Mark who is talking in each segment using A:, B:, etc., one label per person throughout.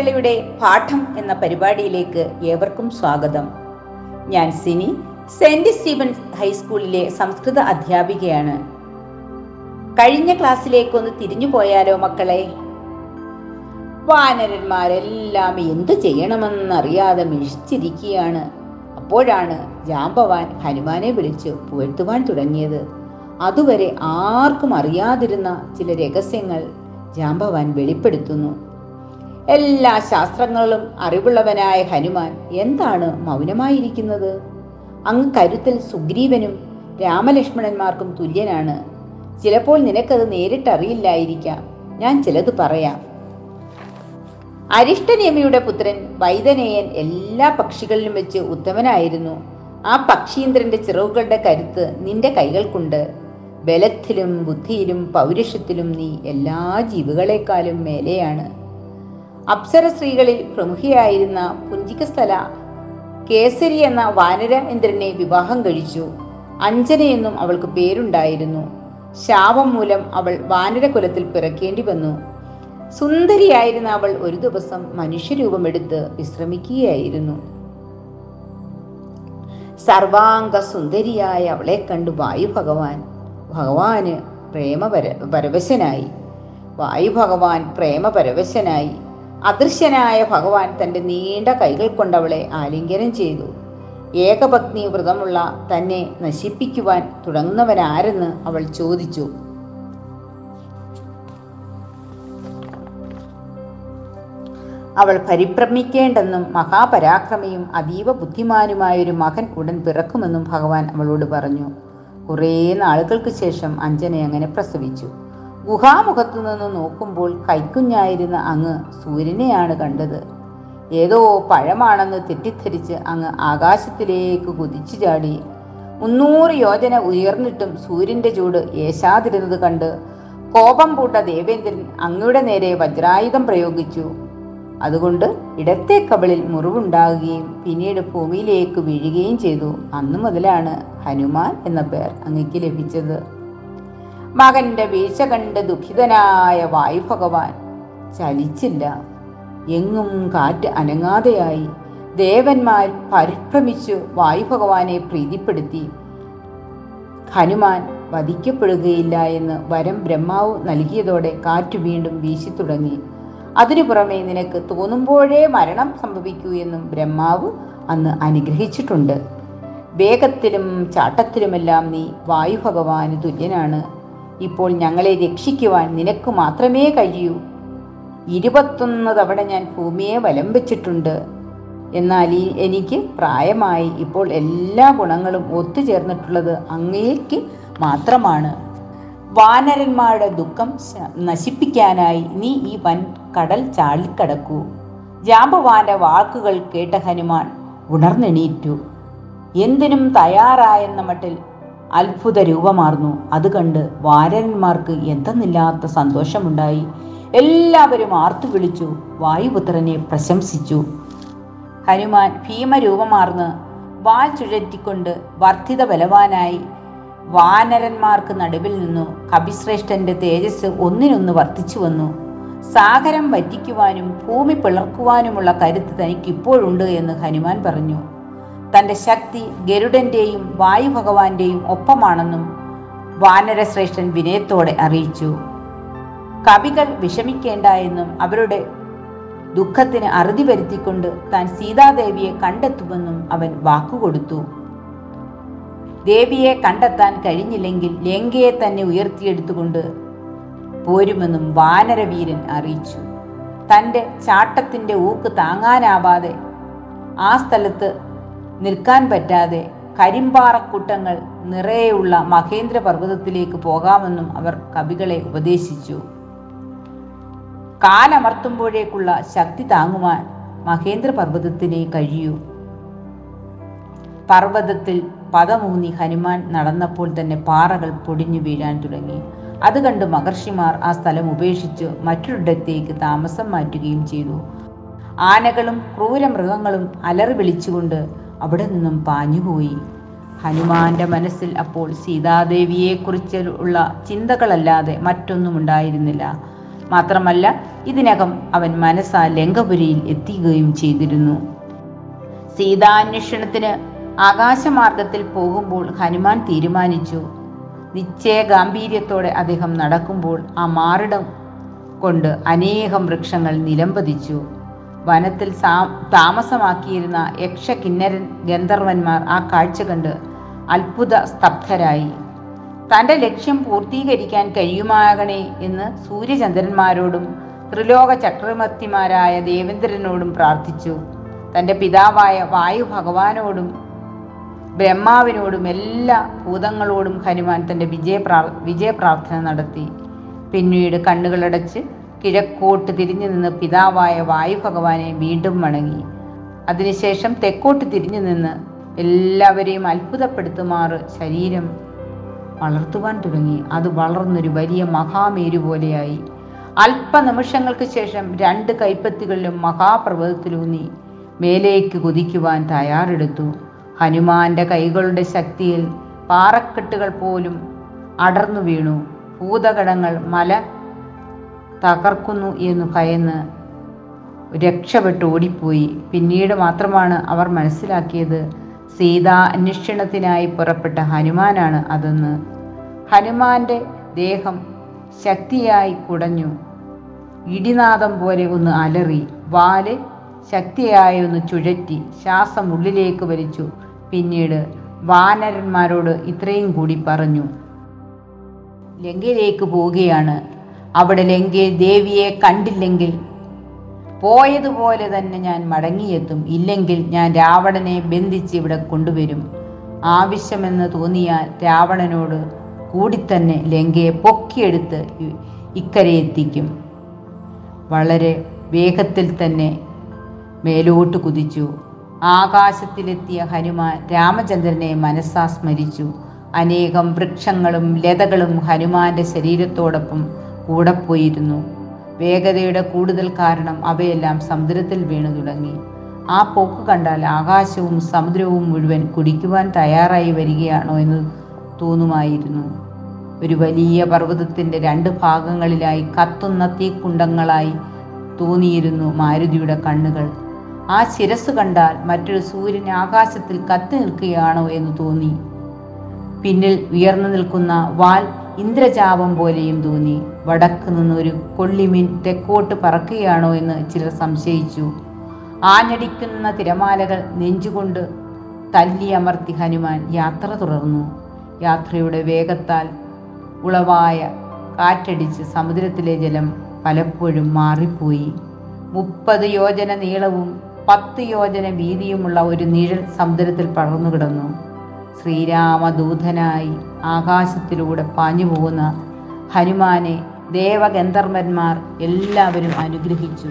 A: കേരളയുടെ പാഠം എന്ന പരിപാടിയിലേക്ക് ഏവർക്കും സ്വാഗതം. ഞാൻ സിനി സെന്റ് സ്റ്റീവൻസ് ഹൈസ്കൂളിലെ സംസ്കൃത അധ്യാപികയാണ്. കഴിഞ്ഞ ക്ലാസ്സിലേക്ക് ഒന്ന് തിരിഞ്ഞു പോയാലോ മക്കളെ? വാനരന്മാരെല്ലാം എന്തു ചെയ്യണമെന്നറിയാതെ മിഴിച്ചിരിക്കുകയാണ്. അപ്പോഴാണ് ജാമ്പവാൻ ഹനുമാനെ വിളിച്ച് പുകഴ്ത്തുവാൻ തുടങ്ങിയത്. അതുവരെ ആർക്കും അറിയാതിരുന്ന ചില രഹസ്യങ്ങൾ ജാമ്പവാൻ വെളിപ്പെടുത്തുന്നു. എല്ലാ ശാസ്ത്രങ്ങളും അറിവുള്ളവനായ ഹനുമാൻ എന്താണ് മൗനമായിരിക്കുന്നത്? അങ്ങ് കരുത്തിൽ സുഗ്രീവനും രാമലക്ഷ്മണന്മാർക്കും തുല്യനാണ്. ചിലപ്പോൾ നിനക്കത് നേരിട്ടറിയില്ലായിരിക്കാം. ഞാൻ ചിലത് പറയാം. അരിഷ്ടനിയമിയുടെ പുത്രൻ വൈദനേയൻ എല്ലാ പക്ഷികളിലും വെച്ച് ഉത്തമനായിരുന്നു. ആ പക്ഷീന്ദ്രന്റെ ചിറവുകളുടെ കരുത്ത് നിന്റെ കൈകൾക്കുണ്ട്. ബലത്തിലും ബുദ്ധിയിലും പൗരുഷത്തിലും നീ എല്ലാ ജീവികളെക്കാളും മേലെയാണ്. അപ്സര സ്ത്രീകളിൽ പ്രമുഖിയായിരുന്ന പുഞ്ചികസ്ഥല കേസരി എന്ന വാനര ഇന്ദ്രനെ വിവാഹം കഴിച്ചു. അഞ്ജന എന്നും അവൾക്ക് പേരുണ്ടായിരുന്നു. ശാപം മൂലം അവൾ വാനരകുലത്തിൽ പിറക്കേണ്ടി വന്നു. സുന്ദരിയായിരുന്ന അവൾ ഒരു ദിവസം മനുഷ്യരൂപമെടുത്ത് വിശ്രമിക്കുകയായിരുന്നു. സർവാംഗ സുന്ദരിയായ അവളെ കണ്ടു വായു ഭഗവാൻ. ഭഗവാന് പ്രേമപര പരവശനായി. വായു ഭഗവാൻ പ്രേമപരവശനായി. അദൃശ്യനായ ഭഗവാൻ തന്റെ നീണ്ട കൈകൾ കൊണ്ടവളെ ആലിംഗനം ചെയ്തു. ഏകപത്നി വ്രതമുള്ള തന്നെ നശിപ്പിക്കുവാൻ തുടങ്ങുന്നവനാരെന്ന് അവൾ ചോദിച്ചു. അവൾ പരിഭ്രമിക്കേണ്ടെന്നും മഹാപരാക്രമിയും അതീവ ബുദ്ധിമാനുമായൊരു മകൻ ഉടൻ പിറക്കുമെന്നും ഭഗവാൻ അവളോട് പറഞ്ഞു. കുറേ നാളുകൾക്ക് ശേഷം അഞ്ജന അങ്ങനെ പ്രസവിച്ചു. ഗുഹാമുഖത്തു നിന്ന് നോക്കുമ്പോൾ കൈക്കുഞ്ഞായിരുന്ന അങ്ങ് സൂര്യനെയാണ് കണ്ടത്. ഏതോ പഴമാണെന്ന് തെറ്റിദ്ധരിച്ച് അങ്ങ് ആകാശത്തിലേക്ക് കുതിച്ചു ചാടി. മുന്നൂറ് യോജന ഉയർന്നിട്ടും സൂര്യന്റെ ചൂട് ഏശാതിരുന്നത് കണ്ട് കോപം പൂട്ട ദേവേന്ദ്രൻ അങ്ങയുടെ നേരെ വജ്രായുധം പ്രയോഗിച്ചു. അതുകൊണ്ട് ഇടത്തെ കബളിൽ മുറിവുണ്ടാകുകയും പിന്നീട് ഭൂമിയിലേക്ക് വീഴുകയും ചെയ്തു. അന്നു മുതലാണ് ഹനുമാൻ എന്ന പേർ അങ്ങയ്ക്ക് ലഭിച്ചത്. മകന്റെ വീഴ്ച കണ്ട് ദുഃഖിതനായ വായു ഭഗവാൻ ചലിച്ചില്ല. എങ്ങും കാറ്റ് അനങ്ങാതെയായി ദേവന്മാർ പരിഭ്രമിച്ചു വായു ഭഗവാനെ പ്രീതിപ്പെടുത്തി. ഹനുമാൻ വധിക്കപ്പെടുകയില്ല എന്ന് വരം ബ്രഹ്മാവ് നൽകിയതോടെ കാറ്റ് വീണ്ടും വീശി തുടങ്ങി. അതിനു പുറമെ നിനക്ക് തോന്നുമ്പോഴേ മരണം സംഭവിക്കൂ എന്നും ബ്രഹ്മാവ് അന്ന് അനുഗ്രഹിച്ചിട്ടുണ്ട്. വേഗത്തിലും ചാട്ടത്തിലുമെല്ലാം നീ വായു ഭഗവാന് തുല്യനാണ്. ഇപ്പോൾ ഞങ്ങളെ രക്ഷിക്കുവാൻ നിനക്ക് മാത്രമേ കഴിയൂ. ഇരുപത്തൊന്ന് തവണ ഞാൻ ഭൂമിയെ വലം വെച്ചിട്ടുണ്ട് എന്നാൽ ഈ എനിക്ക് പ്രായമായി ഇപ്പോൾ എല്ലാ ഗുണങ്ങളും ഒത്തുചേർന്നിട്ടുള്ളത് അങ്ങേക്ക് മാത്രമാണ്. വാനരന്മാരുടെ ദുഃഖം നശിപ്പിക്കാനായി നീ ഈ വൻ കടൽ ചാളിക്കടക്കൂ. ജാമ്പവാന്റെ വാക്കുകൾ കേട്ട ഹനുമാൻ ഉണർന്നെണീറ്റു. എന്തിനും തയ്യാറായെന്ന മട്ടിൽ അത്ഭുത രൂപമാർന്നു. അത് കണ്ട് വാരന്മാർക്ക് എന്തെന്നില്ലാത്ത സന്തോഷമുണ്ടായി. എല്ലാവരും ആർത്തു വിളിച്ചു. വായുപുത്രനെ പ്രശംസിച്ചു. ഹനുമാൻ ഭീമരൂപമാർന്ന് വാൽ ചുഴറ്റിക്കൊണ്ട് വർദ്ധിത ബലവാനായി വാനരന്മാർക്ക് നടുവിൽ നിന്നു കപിശ്രേഷ്ഠന്റെ തേജസ് ഒന്നിനൊന്ന് വർദ്ധിച്ചു വന്നു. സാഗരം വറ്റിക്കുവാനും ഭൂമി പിളർക്കുവാനുമുള്ള കരുത്ത് തനിക്ക് ഇപ്പോഴുണ്ട് എന്ന് ഹനുമാൻ പറഞ്ഞു. തന്റെ ശക്തി ഗരുഡന്റെയും വായു ഭഗവാന്റെയും ഒപ്പമാണെന്നും വാനരശ്രേഷ്ഠൻ വിനയത്തോടെ അറിയിച്ചു. കവികൾ വിഷമിക്കേണ്ട എന്നും അവരുടെ ദുഃഖത്തിന് അറുതി വരുത്തിക്കൊണ്ട് താൻ സീതാദേവിയെ കണ്ടെത്തുമെന്നും അവൻ വാക്കുകൊടുത്തു. ദേവിയെ കണ്ടെത്താൻ കഴിഞ്ഞില്ലെങ്കിൽ ലങ്കയെ തന്നെ ഉയർത്തിയെടുത്തുകൊണ്ട് പോരുമെന്നും വാനരവീരൻ അറിയിച്ചു. തന്റെ ചാട്ടത്തിന്റെ ഊക്ക് താങ്ങാനാവാതെ ആ സ്ഥലത്ത് നിൽക്കാൻ പറ്റാതെ കരിമ്പാറക്കൂട്ടങ്ങൾ നിറയെയുള്ള മഹേന്ദ്ര പർവതത്തിലേക്ക് പോകാമെന്നും അവർ കവികളെ ഉപദേശിച്ചു. കാലമർത്തുമ്പോഴേക്കുള്ള ശക്തി താങ്ങുവാൻ മഹേന്ദ്ര പർവതത്തിന് കഴിയൂ. പർവതത്തിൽ പദമൂന്നി ഹനുമാൻ നടന്നപ്പോൾ തന്നെ പാറകൾ പൊടിഞ്ഞു വീഴാൻ തുടങ്ങി. അത് കണ്ട് മഹർഷിമാർ ആ സ്ഥലം ഉപേക്ഷിച്ച് മറ്റൊരിടത്തേക്ക് താമസം മാറ്റുകയും ചെയ്തു. ആനകളും ക്രൂര മൃഗങ്ങളും അലറി വിളിച്ചുകൊണ്ട് അവിടെ നിന്നും പാഞ്ഞുപോയി ഹനുമാന്റെ മനസ്സിൽ അപ്പോൾ സീതാദേവിയെക്കുറിച്ചുള്ള ചിന്തകളല്ലാതെ മറ്റൊന്നും ഉണ്ടായിരുന്നില്ല മാത്രമല്ല ഇതിനകം അവൻ മനസ്സാ ലങ്കപുരിയിൽ എത്തിക്കുകയും ചെയ്തിരുന്നു. സീതാന്വേഷണത്തിന് ആകാശമാർഗത്തിൽ പോകുമ്പോൾ ഹനുമാൻ തീരുമാനിച്ചു. നിശ്ചയ ഗാംഭീര്യത്തോടെ അദ്ദേഹം നടക്കുമ്പോൾ ആ മാറിടം കൊണ്ട് അനേകം വൃക്ഷങ്ങൾ നിലംപതിച്ചു. വനത്തിൽ താമസമാക്കിയിരുന്ന യക്ഷകിന്നരൻ ഗന്ധർവന്മാർ ആ കാഴ്ച കണ്ട് അത്ഭുത സ്തബ്ധരായി. തന്റെ ലക്ഷ്യം പൂർത്തീകരിക്കാൻ കഴിയുമാകണേ എന്ന് സൂര്യചന്ദ്രന്മാരോടും ത്രിലോക ചക്രവർത്തിമാരായ ദേവേന്ദ്രനോടും പ്രാർത്ഥിച്ചു. തന്റെ പിതാവായ വായു ഭഗവാനോടും ബ്രഹ്മാവിനോടും എല്ലാ ഭൂതങ്ങളോടും ഹനുമാൻ തന്റെ വിജയപ്രാ വിജയപ്രാർത്ഥന നടത്തി. പിന്നീട് കണ്ണുകളടച്ച് കിഴക്കോട്ട് തിരിഞ്ഞു നിന്ന് പിതാവായ വായു ഭഗവാനെ വീണ്ടും വണങ്ങി. അതിനുശേഷം തെക്കോട്ട് തിരിഞ്ഞു നിന്ന് എല്ലാവരെയും അത്ഭുതപ്പെടുത്തുമാറ് ശരീരം വളർത്തുവാൻ തുടങ്ങി. അത് വളർന്നൊരു വലിയ മഹാമേരു പോലെയായി. അല്പനിമിഷങ്ങൾക്ക് ശേഷം രണ്ട് കൈപ്പത്തികളിലും മഹാപർവതത്തിലൂന്നി മേലേക്ക് കുതിക്കുവാൻ തയ്യാറെടുത്തു. ഹനുമാന്റെ കൈകളുടെ ശക്തിയിൽ പാറക്കെട്ടുകൾ പോലും അടർന്നു വീണു. ഭൂതഗണങ്ങൾ മല തകർക്കുന്നു എന്ന് ഭയന്ന് രക്ഷപ്പെട്ട് ഓടിപ്പോയി. പിന്നീട് മാത്രമാണ് അവർ മനസ്സിലാക്കിയത്. സീതാ അന്വേഷണത്തിനായി പുറപ്പെട്ട ഹനുമാനാണ് അതെന്ന്. ഹനുമാന്റെ ദേഹം ശക്തിയായി കുടഞ്ഞു. ഇടിനാദം പോലെ ഒന്ന് അലറി വാൽ ശക്തിയായി ഒന്ന് ചുഴറ്റി ശ്വാസം ഉള്ളിലേക്ക് വലിച്ചു. പിന്നീട് വാനരന്മാരോട് ഇത്രയും കൂടി പറഞ്ഞു. ലങ്കയിലേക്ക് പോവുകയാണ്. അവിടെ ലങ്കയിൽ ദേവിയെ കണ്ടില്ലെങ്കിൽ പോയതുപോലെ തന്നെ ഞാൻ മടങ്ങിയെത്തും. ഇല്ലെങ്കിൽ ഞാൻ രാവണനെ ബന്ധിച്ച് ഇവിടെ കൊണ്ടുവരും. ആവശ്യമെന്ന് തോന്നിയാൽ രാവണനോട് കൂടി തന്നെ ലങ്കയെ പൊക്കിയെടുത്ത് ഇക്കരെ എത്തിക്കും. വളരെ വേഗത്തിൽ തന്നെ മേലോട്ട് കുതിച്ചു. ആകാശത്തിലെത്തിയ ഹനുമാൻ രാമചന്ദ്രനെ മനസ്സാസ്മരിച്ചു അനേകം വൃക്ഷങ്ങളും ലതകളും ഹനുമാന്റെ ശരീരത്തോടൊപ്പം കൂടെ പോയിരുന്നു. വേഗതയുടെ കൂടുതൽ കാരണം അവയെല്ലാം സമുദ്രത്തിൽ വീണു തുടങ്ങി. ആ പോക്ക് കണ്ടാൽ ആകാശവും സമുദ്രവും മുഴുവൻ കുടിക്കുവാൻ തയ്യാറായി വരികയാണോ എന്ന് തോന്നുമായിരുന്നു. ഒരു വലിയ പർവതത്തിന്റെ രണ്ട് ഭാഗങ്ങളിലായി കത്തുന്ന തീക്കുണ്ടങ്ങളായി തോന്നിയിരുന്നു മാരുതിയുടെ കണ്ണുകൾ. ആ ശിരസ് കണ്ടാൽ മറ്റൊരു സൂര്യൻ ആകാശത്തിൽ കത്തി നിൽക്കുകയാണോ എന്ന് തോന്നി. പിന്നിൽ ഉയർന്നു നിൽക്കുന്ന വാൽ ഇന്ദ്രജാപം പോലെയും തോന്നി. വടക്ക് നിന്ന് ഒരു കൊള്ളിമീൻ തെക്കോട്ട് പറക്കുകയാണോ എന്ന് ചിലർ സംശയിച്ചു. ആഞ്ഞടിക്കുന്ന തിരമാലകൾ നെഞ്ചുകൊണ്ട് തല്ലി അമർത്തി ഹനുമാൻ യാത്ര തുടർന്നു. യാത്രയുടെ വേഗത്താൽ ഉളവായ കാറ്റടിച്ച് സമുദ്രത്തിലെ ജലം പലപ്പോഴും മാറിപ്പോയി. മുപ്പത് യോജന നീളവും പത്ത് യോജന വീതിയുമുള്ള ഒരു നിഴൽ സമുദ്രത്തിൽ പടർന്നു കിടന്നു. ശ്രീരാമദൂതനായി ആകാശത്തിലൂടെ പാഞ്ഞു പോകുന്ന ഹനുമാനെ ദേവഗന്ധർവന്മാർ എല്ലാവരും അനുഗ്രഹിച്ചു.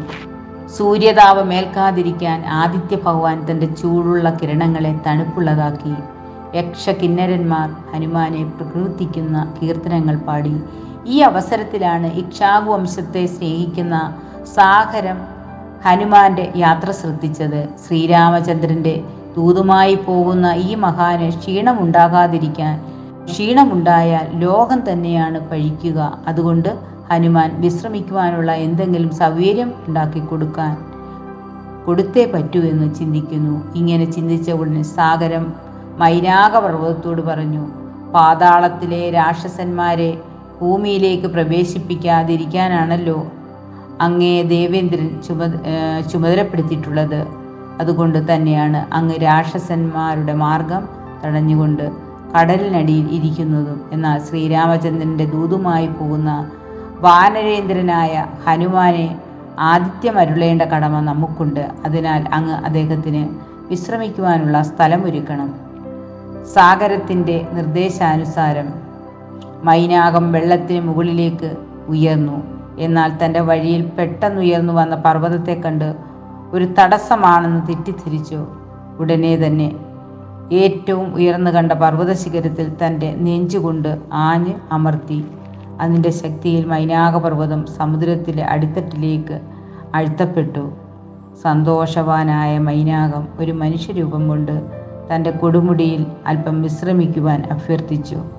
A: സൂര്യതാപം ഏൽക്കാതിരിക്കാൻ ആദിത്യ ഭഗവാൻ തന്റെ ചൂടുള്ള കിരണങ്ങളെ തണുപ്പുള്ളതാക്കി. യക്ഷ കിന്നരന്മാർ ഹനുമാനെ പ്രകീർത്തിക്കുന്ന കീർത്തനങ്ങൾ പാടി. ഈ അവസരത്തിലാണ് ഇക്ഷാകു വംശത്തെ സ്നേഹിക്കുന്ന സാഗരം ഹനുമാന്റെ യാത്ര ശ്രദ്ധിച്ചത്. ശ്രീരാമചന്ദ്രന്റെ ദൂതുമായി പോകുന്ന ഈ മഹാന് ക്ഷീണമുണ്ടാകാതിരിക്കാൻ ക്ഷീണമുണ്ടായാൽ ലോകം തന്നെയാണ് പഴിക്കുക അതുകൊണ്ട് ഹനുമാൻ വിശ്രമിക്കുവാനുള്ള എന്തെങ്കിലും സൗകര്യം ഉണ്ടാക്കി കൊടുക്കാൻ കൊടുത്തേ പറ്റൂ എന്ന് ചിന്തിക്കുന്നു. ഇങ്ങനെ ചിന്തിച്ച ഉടനെ സാഗരം മൈരാഗപർവതത്തോട് പറഞ്ഞു പാതാളത്തിലെ രാക്ഷസന്മാരെ ഭൂമിയിലേക്ക് പ്രവേശിപ്പിക്കാതിരിക്കാനാണല്ലോ അങ്ങേ ദേവേന്ദ്രൻ ചുമ ചുമതലപ്പെടുത്തിയിട്ടുള്ളത്. അതുകൊണ്ട് തന്നെയാണ് അങ്ങ് രാക്ഷസന്മാരുടെ മാർഗം തടഞ്ഞുകൊണ്ട് കടലിനടിയിൽ ഇരിക്കുന്നതും എന്നാൽ ശ്രീരാമചന്ദ്രന്റെ ദൂതുമായി പോകുന്ന വാനരേന്ദ്രനായ ഹനുമാനെ ആതിഥ്യമരുളേണ്ട കടമ നമുക്കുണ്ട്. അതിനാൽ അങ്ങ് അദ്ദേഹത്തിന് വിശ്രമിക്കുവാനുള്ള സ്ഥലമൊരുക്കണം. സാഗരത്തിന്റെ നിർദ്ദേശാനുസാരം മൈനാകം വെള്ളത്തിന് മുകളിലേക്ക് ഉയർന്നു. എന്നാൽ തന്റെ വഴിയിൽ പെട്ടെന്നുയർന്നു വന്ന പർവതത്തെ കണ്ട് ഒരു തടസ്സമാണെന്ന് തെറ്റിദ്ധരിച്ചു. ഉടനെ തന്നെ ഏറ്റവും ഉയർന്നു കണ്ട പർവത ശിഖരത്തിൽ തന്റെ നെഞ്ചുകൊണ്ട് ആഞ്ഞ് അമർത്തി. അതിന്റെ ശക്തിയിൽ മൈനാകപർവതം സമുദ്രത്തിലെ അടിത്തട്ടിലേക്ക് അഴുത്തപ്പെട്ടു. സന്തോഷവാനായ മൈനാകം ഒരു മനുഷ്യരൂപം കൊണ്ട് തന്റെ കൊടുമുടിയിൽ അല്പം വിശ്രമിക്കുവാൻ അഭ്യർത്ഥിച്ചു.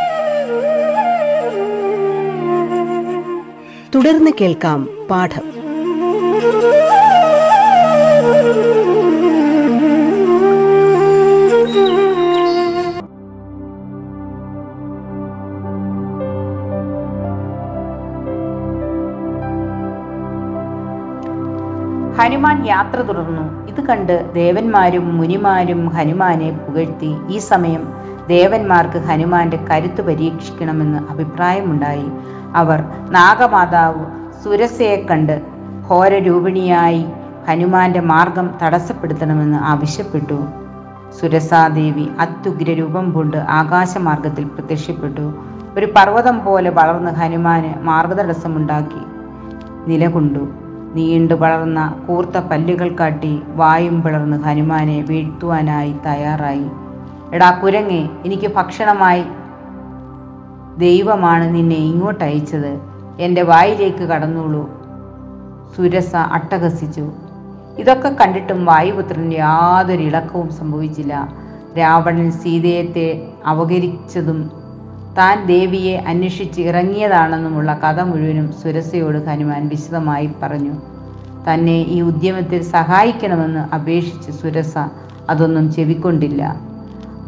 B: തുടർന്ന് കേൾക്കാം പാഠം.
A: ഹനുമാൻ യാത്ര തുടർന്നു. ഇത് കണ്ട് ദേവന്മാരും മുനിമാരും ഹനുമാനെ പുകഴ്ത്തി ഈ സമയം ദേവന്മാർക്ക് ഹനുമാന്റെ കരുത്ത് പരീക്ഷിക്കണമെന്ന് അഭിപ്രായമുണ്ടായി. അവർ നാഗമാതാവ് സുരസയെ കണ്ട് ഘോരരൂപിണിയായി ഹനുമാന്റെ മാർഗം തടസ്സപ്പെടുത്തണമെന്ന് ആവശ്യപ്പെട്ടു. സുരസാദേവി അത്യുഗ്ര രൂപം കൊണ്ട് ആകാശമാർഗത്തിൽ പ്രത്യക്ഷപ്പെട്ടു. ഒരു പർവതം പോലെ വളർന്ന് ഹനുമാന് മാർഗതടസ്സമുണ്ടാക്കി നിലകൊണ്ടു. നീണ്ടു വളർന്ന കൂർത്ത പല്ലുകൾ കാട്ടി വായും പിളർന്ന് ഹനുമാനെ വീഴ്ത്തുവാനായി തയ്യാറായി. എടാ കുരങ്ങെ എനിക്ക് ഭക്ഷണമായി. ദൈവമാണ് നിന്നെ ഇങ്ങോട്ട് അയച്ചത്. എന്റെ വായിലേക്ക് കടന്നോളൂ. സുരസ അട്ടഹസിച്ചു. ഇതൊക്കെ കണ്ടിട്ടും വായുപുത്രന് യാതൊരു ഇളക്കവും സംഭവിച്ചില്ല. രാവണൻ സീതയത്തെ അവഗരിച്ചതും താൻ ദേവിയെ അന്വേഷിച്ച് ഇറങ്ങിയതാണെന്നുമുള്ള കഥ മുഴുവനും സുരസയോട് ഹനുമാൻ വിശദമായി പറഞ്ഞു. തന്നെ ഈ ഉദ്യമത്തിൽ സഹായിക്കണമെന്ന് അപേക്ഷിച്ച് സുരസ അതൊന്നും ചെവിക്കൊണ്ടില്ല.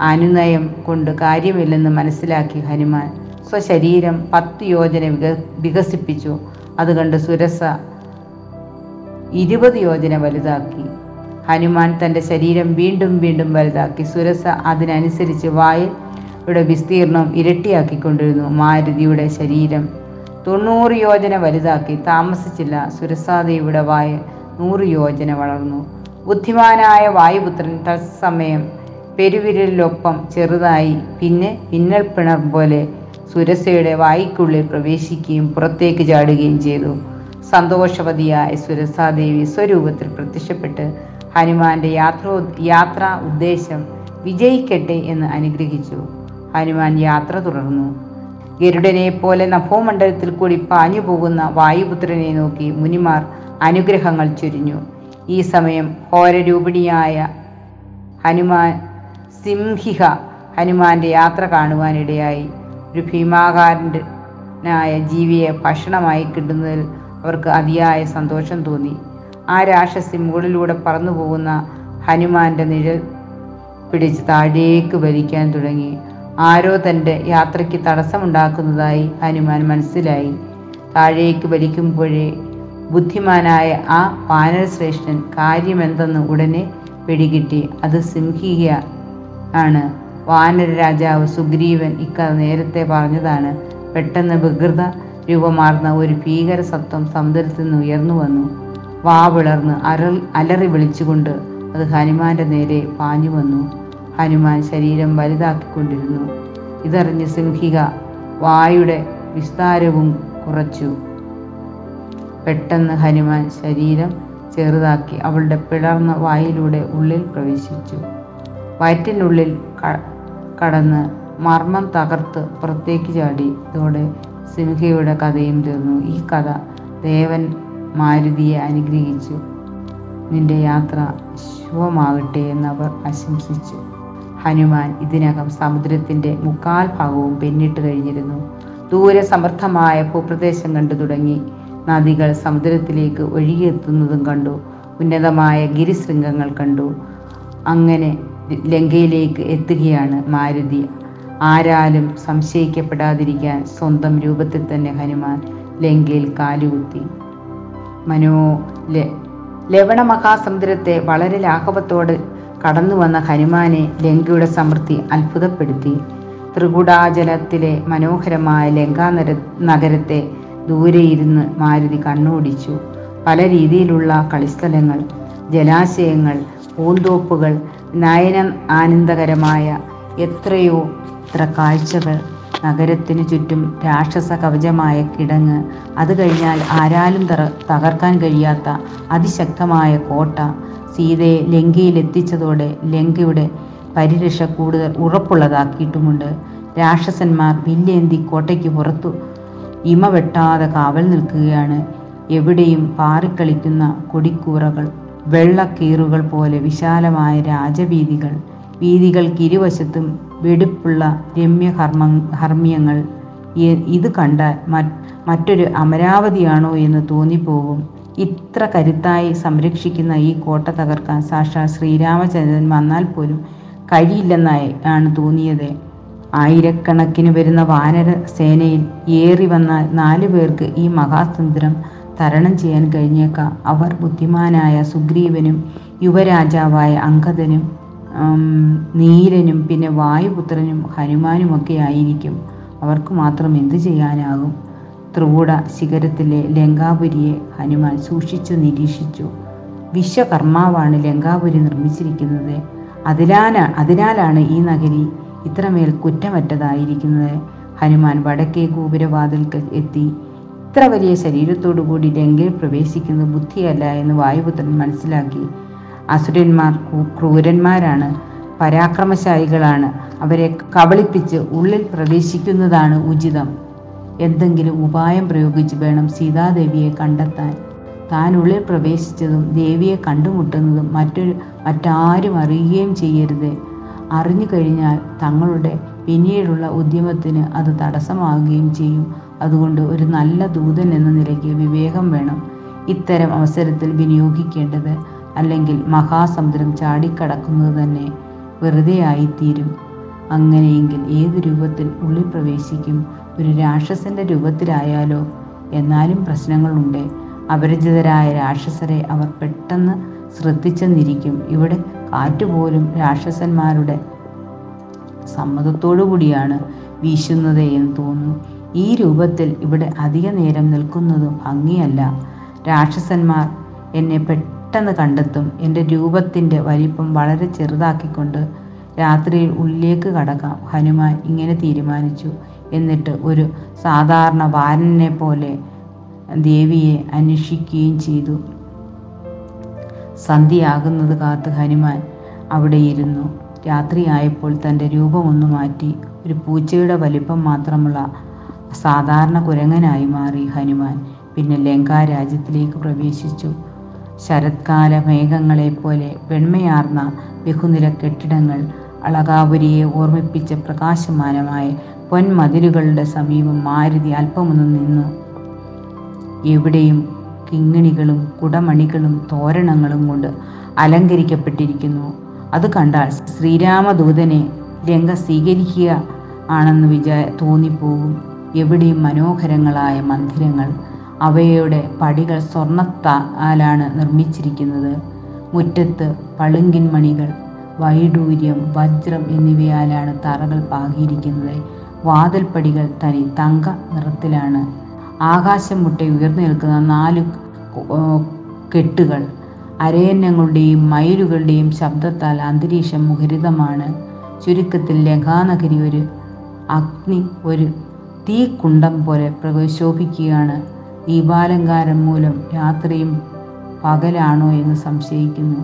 A: അനുനയം കൊണ്ട് കാര്യമില്ലെന്ന് മനസ്സിലാക്കി ഹനുമാൻ. സ്വശരീരം പത്ത് യോജന വിക വികസിപ്പിച്ചു. അതുകണ്ട് സുരസ ഇരുപത് യോജന വലുതാക്കി. ഹനുമാൻ തന്റെ ശരീരം വീണ്ടും വീണ്ടും വലുതാക്കി. സുരസ അതിനനുസരിച്ച് വായുടെ വിസ്തീർണം ഇരട്ടിയാക്കിക്കൊണ്ടിരുന്നു. മാരുതിയുടെ ശരീരം തൊണ്ണൂറ് യോജന വലുതാക്കി. താമസിച്ചില്ല. സുരസാദേവിയുടെ വായ നൂറ് യോജന വളർന്നു. ബുദ്ധിമാനായ വായുപുത്രൻ തത്സമയം പെരുവിരലിലൊപ്പം ചെറുതായി പിന്നെ മിന്നൽപ്പിണർ പിണർ പോലെ സുരസയുടെ വായിക്കുള്ളിൽ പ്രവേശിക്കുകയും പുറത്തേക്ക് ചാടുകയും ചെയ്തു. സന്തോഷവതിയായ സുരസാദേവി സ്വരൂപത്തിൽ പ്രത്യക്ഷപ്പെട്ട് ഹനുമാന്റെ യാത്ര യാത്രാ ഉദ്ദേശം വിജയിക്കട്ടെ എന്ന് അനുഗ്രഹിച്ചു. ഹനുമാൻ യാത്ര തുടർന്നു. ഗരുഡനെ പോലെ നഭോമണ്ഡലത്തിൽ കൂടി പാഞ്ഞു പോകുന്ന വായുപുത്രനെ നോക്കി മുനിമാർ അനുഗ്രഹങ്ങൾ ചൊരിഞ്ഞു. ഈ സമയം ഘോരരൂപിണിയായ ഹനുമാൻ സിംഹിക ഹനുമാന്റെ യാത്ര കാണുവാനിടയായി. ഒരു ഭീമാകാരനായ ജീവിയെ ഭക്ഷണമായി കിട്ടുന്നതിൽ അവർക്ക് അതിയായ സന്തോഷം തോന്നി. ആ രാക്ഷസി മുകളിലൂടെ പറന്നു പോകുന്ന ഹനുമാന്റെ നിഴൽ പിടിച്ച് താഴേക്ക് വലിക്കാൻ തുടങ്ങി. ആരോ തന്റെ യാത്രയ്ക്ക് തടസ്സമുണ്ടാക്കുന്നതായി ഹനുമാൻ മനസ്സിലായി. താഴേക്ക് വലിക്കുമ്പോഴേ ബുദ്ധിമാനായ ആ വാനരശ്രേഷ്ഠൻ കാര്യമെന്തെന്ന് ഉടനെ പിടികിട്ടി. അത് സിംഹിക ആണ്. വാനര രാജാവ് സുഗ്രീവൻ ഇക്കഥ നേരത്തെ പറഞ്ഞതാണ് പെട്ടെന്ന് വികൃത രൂപമാർന്ന ഒരു ഭീകര സത്വം സമുദ്രത്തിൽ നിന്ന് ഉയർന്നു വന്നു. വാ വിളർന്ന് അരൽ അലറി വിളിച്ചുകൊണ്ട് അത് ഹനുമാന്റെ നേരെ പാഞ്ഞു വന്നു. ഹനുമാൻ ശരീരം വലുതാക്കിക്കൊണ്ടിരുന്നു. ഇതറിഞ്ഞ് സിംഹിക വായുടെ വിസ്താരവും കുറച്ചു. പെട്ടെന്ന് ഹനുമാൻ ശരീരം ചെറുതാക്കി അവളുടെ പിളർന്ന വായിലൂടെ ഉള്ളിൽ പ്രവേശിച്ചു. വയറ്റിനുള്ളിൽ കടന്ന് മർമ്മം തകർത്ത് പുറത്തേക്ക് ചാടി. ഇതോടെ സിംഹയുടെ കഥയും തീർന്നു. ഈ കഥ ദേവൻ മാരുതിയെ അനുഗ്രഹിച്ചു. നിന്റെ യാത്ര ശുഭമാകട്ടെ എന്നവർ ആശംസിച്ചു. ഹനുമാൻ ഇതിനകം സമുദ്രത്തിന്റെ മുക്കാൽ ഭാഗവും പിന്നിട്ട് കഴിഞ്ഞിരുന്നു. ദൂരെ സമർത്ഥമായ ഭൂപ്രദേശം കണ്ടു തുടങ്ങി. നദികൾ സമുദ്രത്തിലേക്ക് ഒഴുകിയെത്തുന്നതും കണ്ടു. ഉന്നതമായ ഗിരിശൃംഗങ്ങൾ കണ്ടു. അങ്ങനെ ലങ്കയിലേക്ക് എത്തുകയാണ് മാരുതി. ആരാലും സംശയിക്കപ്പെടാതിരിക്കാൻ സ്വന്തം രൂപത്തിൽ തന്നെ ഹനുമാൻ ലങ്കയിൽ കാലുകുത്തി. മനോ ലവണ മഹാസമുദ്രത്തെ വളരെ ലാഘവത്തോട് കടന്നു വന്ന ഹനുമാനെ ലങ്കയുടെ സമൃദ്ധി അത്ഭുതപ്പെടുത്തി. ത്രികുടാചലത്തിലെ മനോഹരമായ ലങ്കാ നഗരത്തെ ദൂരെ ഇരുന്ന് മാരുതി കണ്ണോടിച്ചു. പല രീതിയിലുള്ള കളിസ്ഥലങ്ങൾ ജലാശയങ്ങൾ പൂന്തോപ്പുകൾ നയന ആനന്ദകരമായ എത്രയോ എത്ര കാഴ്ചകൾ നഗരത്തിനു ചുറ്റും രാക്ഷസ കവചമായ കിടങ്ങ്. അത് കഴിഞ്ഞാൽ ആരാലും തറ തകർക്കാൻ കഴിയാത്ത അതിശക്തമായ കോട്ട. സീതയെ ലങ്കയിൽ എത്തിച്ചതോടെ ലങ്കയുടെ പരിരക്ഷ കൂടുതൽ ഉറപ്പുള്ളതാക്കിയിട്ടുമുണ്ട്. രാക്ഷസന്മാർ വില്ലേന്തി കോട്ടയ്ക്ക് പുറത്തു ഇമ വെട്ടാതെ കാവൽ നിൽക്കുകയാണ്. എവിടെയും പാറിക്കളിക്കുന്ന കൊടിക്കൂറകൾ വെള്ളക്കീറുകൾ പോലെ വിശാലമായ രാജവീതികൾ വീതികൾക്ക് ഇരുവശത്തും വെടിപ്പുള്ള രമ്യ ഹർമ്മ ഹർമ്മ്യങ്ങൾ. ഇത് കണ്ടാൽ മറ്റൊരു അമരാവതിയാണോ എന്ന് തോന്നിപ്പോകും ഇത്ര കരുത്തായി സംരക്ഷിക്കുന്ന ഈ കോട്ട തകർക്കാൻ സാക്ഷാൽ ശ്രീരാമചന്ദ്രൻ വന്നാൽ പോലും കഴിയില്ലെന്നായി ആണ് തോന്നിയത്. ആയിരക്കണക്കിന് വരുന്ന വാനര സേനയിൽ ഏറി വന്ന നാലു പേർക്ക് ഈ മഹാസമുദ്രം തരണം ചെയ്യാൻ കഴിഞ്ഞേക്കാം. അവർ ബുദ്ധിമാനായ സുഗ്രീവനും യുവരാജാവായ അങ്കദനും നീലനും പിന്നെ വായുപുത്രനും ഹനുമാനുമൊക്കെ ആയിരിക്കും. അവർക്ക് മാത്രം എന്തു ചെയ്യാനാകും? ത്രികൂട ശിഖരത്തിലെ ലങ്കാപുരിയെ ഹനുമാൻ സൂക്ഷിച്ചു നിരീക്ഷിച്ചു. വിശ്വകർമാവാണ് ലങ്കാപുരി നിർമ്മിച്ചിരിക്കുന്നത്. അതിലാന അതിനാലാണ് ഈ നഗരി ഇത്രമേൽ കുറ്റമറ്റതായിരിക്കുന്നത്. ഹനുമാൻ വടക്കേ ഗോപുരവാതിൽക്കൽ എത്തി. ഇത്ര വലിയ ശരീരത്തോടു കൂടി ലങ്കയിൽ പ്രവേശിക്കുന്നത് ബുദ്ധിയല്ല എന്ന് വായുപുത്രൻ മനസ്സിലാക്കി. അസുരന്മാർ ക്രൂരന്മാരാണ്. പരാക്രമശാലികളാണ്. അവരെ കബളിപ്പിച്ച് ഉള്ളിൽ പ്രവേശിക്കുന്നതാണ് ഉചിതം. എന്തെങ്കിലും ഉപായം പ്രയോഗിച്ച് വേണം സീതാദേവിയെ കണ്ടെത്താൻ. താൻ ഉള്ളിൽ പ്രവേശിച്ചതും ദേവിയെ കണ്ടുമുട്ടുന്നതും മറ്റൊരു മറ്റാരും അറിയുകയും ചെയ്യരുത്. അറിഞ്ഞു കഴിഞ്ഞാൽ തങ്ങളുടെ പിന്നീടുള്ള ഉദ്യമത്തിന് അത് തടസ്സമാകുകയും ചെയ്യും. അതുകൊണ്ട് ഒരു നല്ല ദൂതൻ എന്ന നിലയ്ക്ക് വിവേകം വേണം. ഇത്തരം അവസരത്തിൽ വിനിയോഗിക്കേണ്ടത് അല്ലെങ്കിൽ മഹാസമുദ്രം ചാടിക്കടക്കുന്നത് തന്നെ വെറുതെ ആയിത്തീരും. അങ്ങനെയെങ്കിൽ ഏത് രൂപത്തിൽ ഉള്ളിൽ പ്രവേശിക്കും? ഒരു രാക്ഷസന്റെ രൂപത്തിലായാലോ? എന്നാലും പ്രശ്നങ്ങളുണ്ട്. അപരിചിതരായ രാക്ഷസരെ അവർ പെട്ടെന്ന് ശ്രദ്ധിച്ചെന്നിരിക്കും. ഇവിടെ കാറ്റുപോലും രാക്ഷസന്മാരുടെ സമ്മതത്തോടു കൂടിയാണ് വീശുന്നത് എന്ന് തോന്നുന്നു. ഈ രൂപത്തിൽ ഇവിടെ അധിക നേരം നിൽക്കുന്നതും ഭംഗിയല്ല രാക്ഷസന്മാർ എന്നെ പെട്ടെന്ന് കണ്ടെത്തും. എന്റെ രൂപത്തിന്റെ വലിപ്പം വളരെ ചെറുതാക്കിക്കൊണ്ട് രാത്രിയിൽ ഉള്ളിലേക്ക് കടക്കാം. ഹനുമാൻ ഇങ്ങനെ തീരുമാനിച്ചു. എന്നിട്ട് ഒരു സാധാരണ വാരനെ പോലെ ദേവിയെ അന്വേഷിക്കുകയും ചെയ്തു. സന്ധ്യയാകുന്നത് കാത്ത് ഹനുമാൻ അവിടെ ഇരുന്നു. രാത്രിയായപ്പോൾ തന്റെ രൂപമൊന്നു മാറ്റി. ഒരു പൂച്ചയുടെ വലിപ്പം മാത്രമുള്ള സാധാരണ കുരങ്ങനായി മാറി ഹനുമാൻ. പിന്നെ ലങ്കാ രാജ്യത്തിലേക്ക് പ്രവേശിച്ചു. ശരത്കാല മേഘങ്ങളെപ്പോലെ വെണ്മയാർന്ന ബഹുനില കെട്ടിടങ്ങൾ അളകാപുരിയെ ഓർമ്മിപ്പിച്ച പ്രകാശമാനമായ പൊന്മതിലുകളുടെ സമീപം മാരുതി അല്പമൊന്നും നിന്നു. എവിടെയും കിങ്ങിണികളും കുടമണികളും തോരണങ്ങളും കൊണ്ട് അലങ്കരിക്കപ്പെട്ടിരിക്കുന്നു. അത് കണ്ടാൽ ശ്രീരാമദൂതനെ രംഗ സ്വീകരിക്കുക ആണെന്ന് വിചാ തോന്നിപ്പോകും. എവിടെയും മനോഹരങ്ങളായ മന്ദിരങ്ങൾ. അവയുടെ പടികൾ സ്വർണത്താലാണ് നിർമ്മിച്ചിരിക്കുന്നത്. മുറ്റത്ത് പളുങ്കിൻ മണികൾ വൈഡൂര്യം വജ്രം എന്നിവയാലാണ് തറകൾ പാകിയിരിക്കുന്നത്. വാതിൽപ്പടികൾ തനി തങ്ക നിറത്തിലാണ്. ആകാശം മുട്ടെ ഉയർന്നു നിൽക്കുന്ന നാല് കെട്ടുകൾ. അരയന്നങ്ങളുടെയും മയിലുകളുടെയും ശബ്ദത്താൽ അന്തരീക്ഷം മുഖരിതമാണ്. ചുരുക്കത്തിൽ ലഖാനഗരി ഒരു അഗ്നി ഒരു തീക്കുണ്ടം പോലെ ഈ ദീപാലങ്കാരം മൂലം രാത്രിയും പകലാണോ എന്ന് സംശയിക്കുന്നു.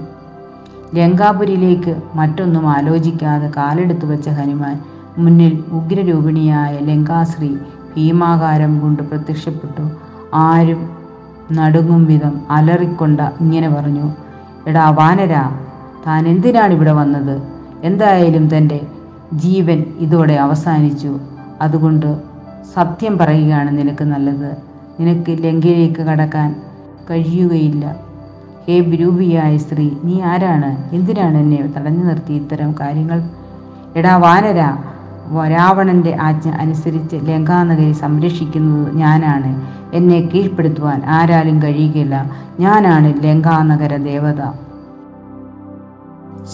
A: ലങ്കാപുരിയിലേക്ക് മറ്റൊന്നും ആലോചിക്കാതെ കാലെടുത്തു വെച്ച ഹനുമാൻ മുന്നിൽ ഉഗ്രരൂപിണിയായ ലങ്കാശ്രീ ഭീമാകാരം കൊണ്ട് പ്രത്യക്ഷപ്പെട്ടു. ആരും നടുങ്ങും വിധം അലറിക്കൊണ്ട ഇങ്ങനെ പറഞ്ഞു
C: എടാ വാനരാ താൻ എന്തിനാണ് ഇവിടെ വന്നത്? എന്തായാലും തന്റെ ജീവൻ ഇതോടെ അവസാനിച്ചു. അതുകൊണ്ട് സത്യം പറയുകയാണ് നിനക്ക് നല്ലത്. നിനക്ക് ലങ്കയിലേക്ക് കടക്കാൻ കഴിയുകയില്ല. ഹേ വിരൂപിയായ സ്ത്രീ നീ ആരാണ്? എന്തിനാണ് എന്നെ തടഞ്ഞു നിർത്തി ഇത്തരം കാര്യങ്ങൾ? എടാ വാനര രാവണന്റെ ആജ്ഞ അനുസരിച്ച് ലങ്കാനഗരി സംരക്ഷിക്കുന്നത് ഞാനാണ്. എന്നെ കീഴ്പ്പെടുത്തുവാൻ ആരാലും കഴിയുകയില്ല. ഞാനാണ് ലങ്കാനഗര ദേവത.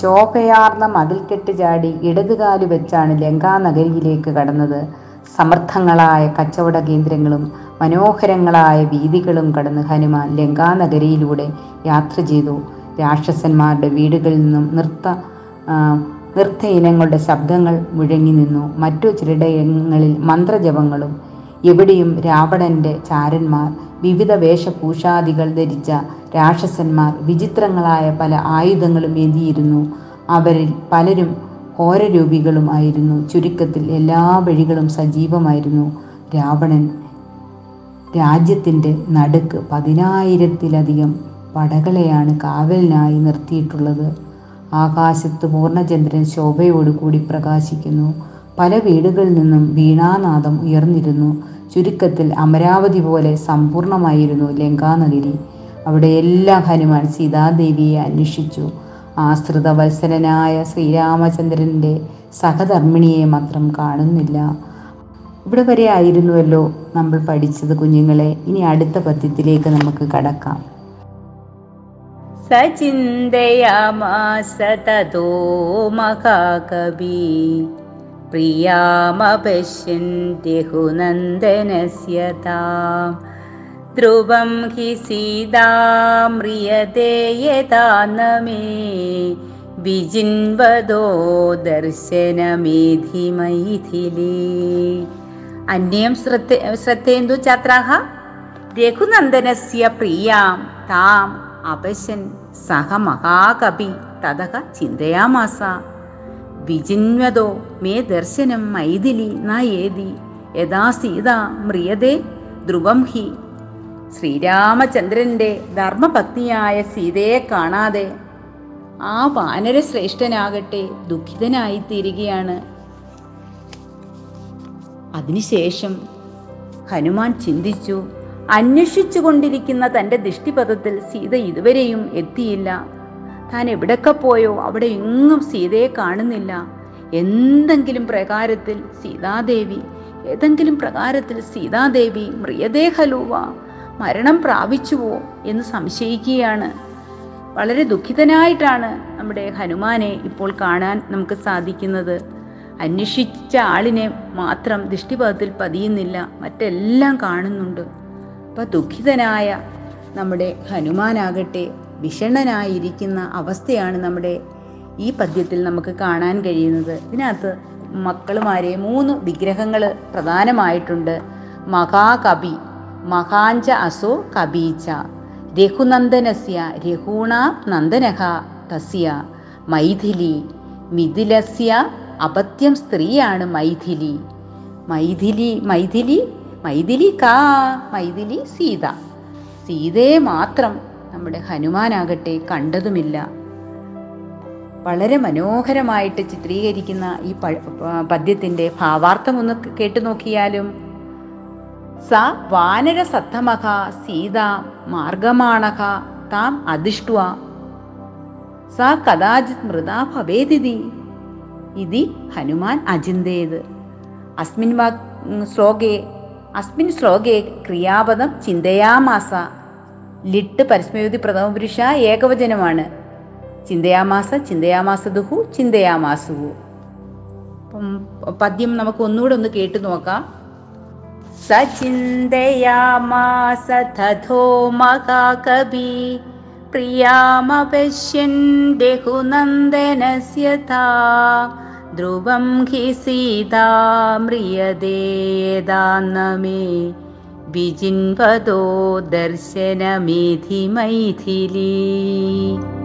C: ശോഭയാർന്ന മതിൽക്കെട്ട് ചാടി ഇടതുകാൽ വെച്ചാണ് ലങ്കാനഗരിയിലേക്ക് കടന്നത്. സമർത്ഥങ്ങളായ കച്ചവട കേന്ദ്രങ്ങളും മനോഹരങ്ങളായ വീതികളും കടന്ന് ഹനുമാൻ ലങ്കാനഗരിയിലൂടെ യാത്ര ചെയ്തു. രാക്ഷസന്മാരുടെ വീടുകളിൽ നിന്നും നൃത്ത നൃത്ത ഇനങ്ങളുടെ ശബ്ദങ്ങൾ മുഴങ്ങി നിന്നു. മറ്റു ചിലയിടങ്ങളിൽ മന്ത്രജപങ്ങളും എവിടെയും രാവണന്റെ ചാരന്മാർ വിവിധ വേഷഭൂഷാദികൾ ധരിച്ച രാക്ഷസന്മാർ വിചിത്രങ്ങളായ പല ആയുധങ്ങളും എഴുതിയിരുന്നു അവരിൽ പലരും ഘോരരൂപികളുമായിരുന്നു. ചുരുക്കത്തിൽ എല്ലാ വഴികളും സജീവമായിരുന്നു. രാവണൻ രാജ്യത്തിന്റെ നടുക്ക് പതിനായിരത്തിലധികം പടകളെയാണ് കാവലിനായി നിർത്തിയിട്ടുള്ളത്. ആകാശത്ത് പൂർണചന്ദ്രൻ ശോഭയോടുകൂടി പ്രകാശിക്കുന്നു. പല വീടുകളിൽ നിന്നും വീണാനാദം ഉയർന്നിരുന്നു. ചുരുക്കത്തിൽ അമരാവതി പോലെ സമ്പൂർണമായിരുന്നു ലങ്കാനഗരി. അവിടെ എല്ലാ ഹനുമാൻ സീതാദേവിയെ അന്വേഷിച്ചു. ആശ്രിത വത്സരനായ ശ്രീരാമചന്ദ്രന്റെ സഹധർമ്മിണിയെ മാത്രം കാണുന്നില്ല. ഇവിടെ വരെ ആയിരുന്നുവല്ലോ നമ്മൾ പഠിച്ചത് കുഞ്ഞുങ്ങളെ. ഇനി അടുത്ത പദ്യത്തിലേക്ക് നമുക്ക് കടക്കാം.
A: സചിന്തയാമാസ മഹാകവി മഹാകവി പ്രിയാമപശ്യന്ത്യഹുനന്ദനസ്യതാം ധ്രുവം ഹി സീതാമ്രിയതേ യഥാ നമേ വിജിൻവദോ ദർശനമേധി അന്യം ശ്രദ്ധ ശ്രദ്ധേന്ദു ഛാത്രാഹ. രഘുനന്ദനസ്യ പ്രിയാം താം അപശൻ സഹ മഹാകവി തതഹ ചിന്തയാമാസ. വിജിന്വതോ മേ ദർശനം മൈഥിലി ന ഏതി യഥാ സീത മ്രിയതേ ധ്രുവം ഹി ശ്രീരാമചന്ദ്രന്റെ ധർമ്മഭക്തിയായ സീതയെ കാണാതെ ആ വാനരശ്രേഷ്ഠനാകട്ടെ ദുഃഖിതനായിത്തീരുകയാണ്. അതിനുശേഷം ഹനുമാൻ ചിന്തിച്ചു അന്വേഷിച്ചു കൊണ്ടിരിക്കുന്ന തന്റെ ദൃഷ്ടിപഥത്തിൽ സീത ഇതുവരെയും എത്തിയില്ല. താൻ എവിടൊക്കെ പോയോ അവിടെ എങ്ങും സീതയെ കാണുന്നില്ല. എന്തെങ്കിലും പ്രകാരത്തിൽ സീതാദേവി ഏതെങ്കിലും പ്രകാരത്തിൽ സീതാദേവി മൃയദേഹലൂവ മരണം പ്രാപിച്ചുവോ എന്ന് സംശയിക്കുകയാണ്. വളരെ ദുഃഖിതനായിട്ടാണ് നമ്മുടെ ഹനുമാനെ ഇപ്പോൾ കാണാൻ നമുക്ക് സാധിക്കുന്നത്. അന്വേഷിച്ച ആളിനെ മാത്രം ദൃഷ്ടിപഥത്തിൽ പതിയുന്നില്ല മറ്റെല്ലാം കാണുന്നുണ്ട്. അപ്പം ദുഃഖിതനായ നമ്മുടെ ഹനുമാനാകട്ടെ വിഷണ്ണനായിരിക്കുന്ന അവസ്ഥയാണ് നമ്മുടെ ഈ പദ്യത്തിൽ നമുക്ക് കാണാൻ കഴിയുന്നത്. ഇതിനകത്ത് മക്കളുമാരെ മൂന്ന് വിഗ്രഹങ്ങൾ പ്രധാനമായിട്ടുണ്ട്. മഹാകവി മഹാഞ്ച അസോ കബീച. രഘുനന്ദനസ്യ രഘൂണ നന്ദനഹ തസ്യ. മൈഥിലി. മിഥിലസ്യ അപത്യം സ്ത്രീയാണ് മൈഥിലി. മൈഥിലി മൈഥിലി മൈഥിലി കാ മൈഥിലി സീത. സീതയെ മാത്രം നമ്മുടെ ഹനുമാനാകട്ടെ കണ്ടതുമില്ല. വളരെ മനോഹരമായിട്ട് ചിത്രീകരിക്കുന്ന ഈ പ- പ- പദ്യത്തിന്റെ ഭാവാർത്ഥം ഒന്ന് കേട്ടു നോക്കിയാലും സ വാനര സത്തമഹ സീത മാർഗമാണഹ താം അധിഷ്ട്വ സ കഥാചിത് മൃതാ ഭവേദിതി. ഇതി ഹനുമാൻ അചിന്തേത്. അസ്മിൻ വാ ശ്ലോകേ അസ്മിൻ ശ്ലോകേ ക്രിയാപദം ചിന്തയാമാസ. ലിട്ട് പരസ്മയുതി പ്രഥമ പുരുഷ ഏകവചനമാണ്. ചിന്തയാമാസ ചിന്തയാമാസദുഹു ചിന്തയാമാസുഹു. പദ്യം നമുക്ക് ഒന്നുകൂടെ ഒന്ന് കേട്ടു നോക്കാം. स चिन्तयामास तथो महाकवि। प्रियामपश्यन् देहुनन्दनस्य ता। ध्रुवं हि सीता म्रियदेदान्न मे विजिन्वदो दर्शनमेधि मैथिली